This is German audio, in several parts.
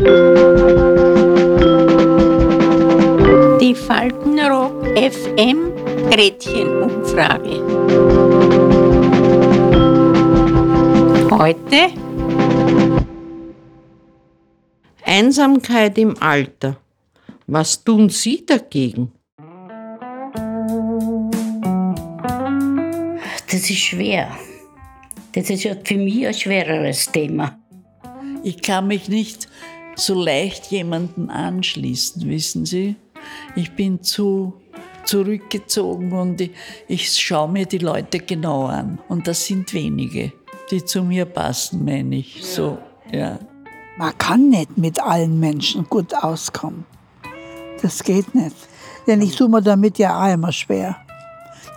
Die Faltenrock FM Gretchenumfrage. Heute Einsamkeit im Alter. Was tun Sie dagegen? Das ist schwer. Das ist ja für mich ein schwereres Thema. Ich kann mich nicht so leicht jemanden anschließen, wissen Sie. Ich bin zu zurückgezogen und ich, ich schaue mir die Leute genau an. Und das sind wenige, die zu mir passen, meine ich. So, ja. Man kann nicht mit allen Menschen gut auskommen. Das geht nicht. Denn ich tue mir damit ja auch immer schwer.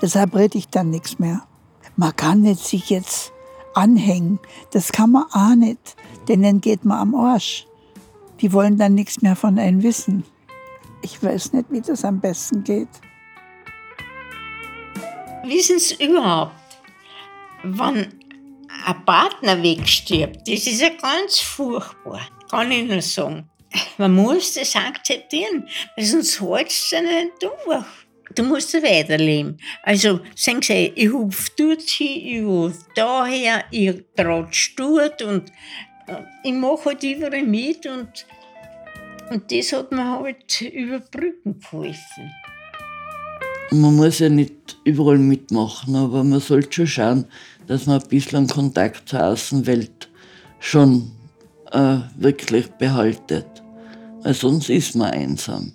Deshalb rede ich dann nichts mehr. Man kann nicht sich jetzt anhängen. Das kann man auch nicht. Denn dann geht man am Arsch. Die wollen dann nichts mehr von einem wissen. Ich weiß nicht, wie das am besten geht. Wissen Sie überhaupt, wann ein Partner wegstirbt, das ist ja ganz furchtbar, kann ich nur sagen. Man muss das akzeptieren, weil sonst hältst du nicht durch. Du musst weiterleben. Also, sagen Sie, ich hupf dort hin, ich hupf daher, ich tratsch dort und ich mache halt überall mit und, und das hat mir halt über Brücken geholfen. Man muss ja nicht überall mitmachen, aber man sollte schon schauen, dass man ein bisschen Kontakt zur Außenwelt schon äh, wirklich behaltet. Weil sonst ist man einsam.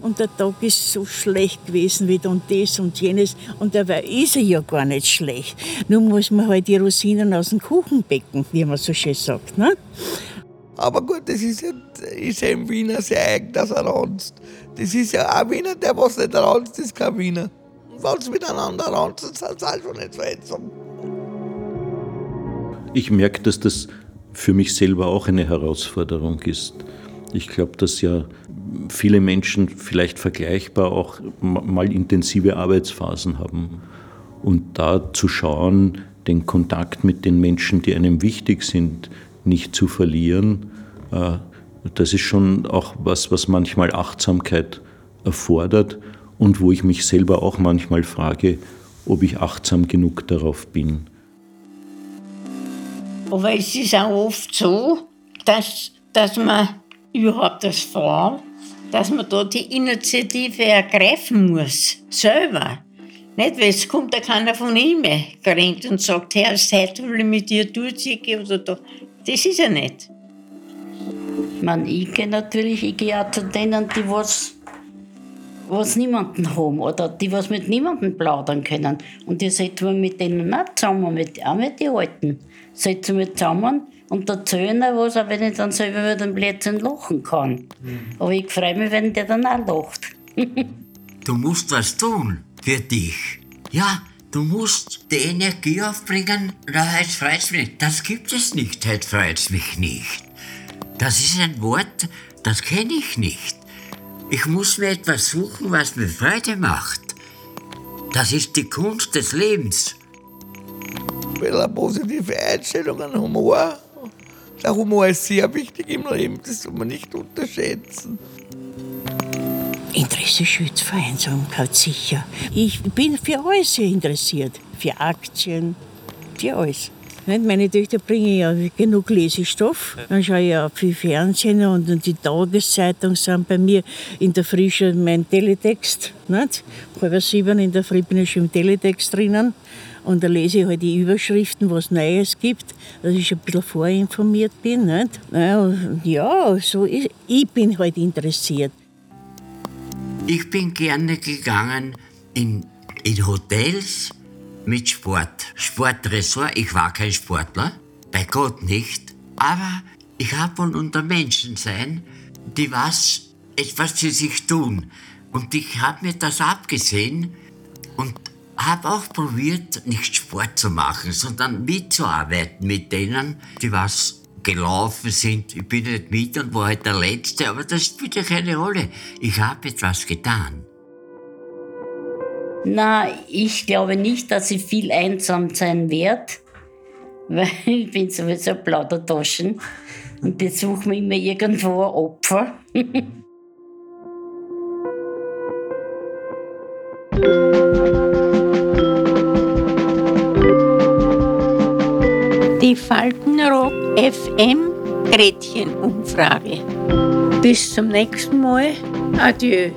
Und der Tag ist so schlecht gewesen wieder und das und jenes. Und dabei ist er ja gar nicht schlecht. Nur muss man halt die Rosinen aus dem Kuchen becken, wie man so schön sagt. Ne? Aber gut, das ist ja, ist ja im Wiener sehr eigen, dass er ranzt. Das ist ja ein Wiener, der was nicht ranzt, ist kein Wiener. Und wenn sie miteinander ranzen, sind sie halt schon nicht so einsam. Ich merke, dass das für mich selber auch eine Herausforderung ist. Ich glaube, dass ja viele Menschen vielleicht vergleichbar auch mal intensive Arbeitsphasen haben. Und da zu schauen, den Kontakt mit den Menschen, die einem wichtig sind, nicht zu verlieren, äh, das ist schon auch was, was manchmal Achtsamkeit erfordert und wo ich mich selber auch manchmal frage, ob ich achtsam genug darauf bin. Aber es ist auch oft so, dass, dass man überhaupt das Frau, dass man da die Initiative ergreifen muss, selber. Nicht, weil es kommt da keiner von ihm gerannt und sagt, Herr, seit will ich mit dir durchziehen oder da. Das ist er nicht. Man, ich gehe natürlich, ich gehe auch zu denen, die was, was niemanden haben oder die was mit niemandem plaudern können. Und die setzen wir mit denen auch zusammen, mit, auch mit den Alten. Setzen wir zusammen und erzählen auch was, auch wenn ich dann selber über den Blödsinn lachen kann. Mhm. Aber ich freue mich, wenn der dann auch lacht. du musst was tun für dich. Ja, du musst die Energie aufbringen, da heißt freut mich nicht. Das gibt es nicht, heute freut mich nicht. Das ist ein Wort, das kenne ich nicht. Ich muss mir etwas suchen, was mir Freude macht. Das ist die Kunst des Lebens. Weil eine positive Einstellung an Humor. Der Humor ist sehr wichtig im Leben, das soll man nicht unterschätzen. Interesse schützt Vereinsamkeit sicher. Ich bin für alles sehr interessiert. Für Aktien, für alles. Meine Töchter bringen ja genug Lesestoff. Dann schaue ich auch viel Fernsehen und die Tageszeitung sind bei mir in der Früh schon mein Teletext. Nicht? Halb sieben in der Früh bin ich schon im Teletext drinnen. Und da lese ich halt die Überschriften, was Neues gibt, dass ich ein bisschen vorinformiert bin. Nicht? Ja, so ist, ich bin halt interessiert. Ich bin gerne gegangen in, in Hotels, mit Sport. Sportressort, ich war kein Sportler, bei Gott nicht, aber ich habe wohl unter Menschen sein, die was, etwas für sich tun. Und ich habe mir das abgesehen und habe auch probiert, nicht Sport zu machen, sondern mitzuarbeiten mit denen, die was gelaufen sind. Ich bin nicht mit und war halt der Letzte, aber das spielt ja keine Rolle. Ich habe etwas getan. Na, ich glaube nicht, dass ich viel einsam sein werde, weil ich bin sowieso Plaudertaschen. Und jetzt suchen wir immer irgendwo ein Opfer. Die Faltenrock FM Gretchenumfrage. Bis zum nächsten Mal. Adieu.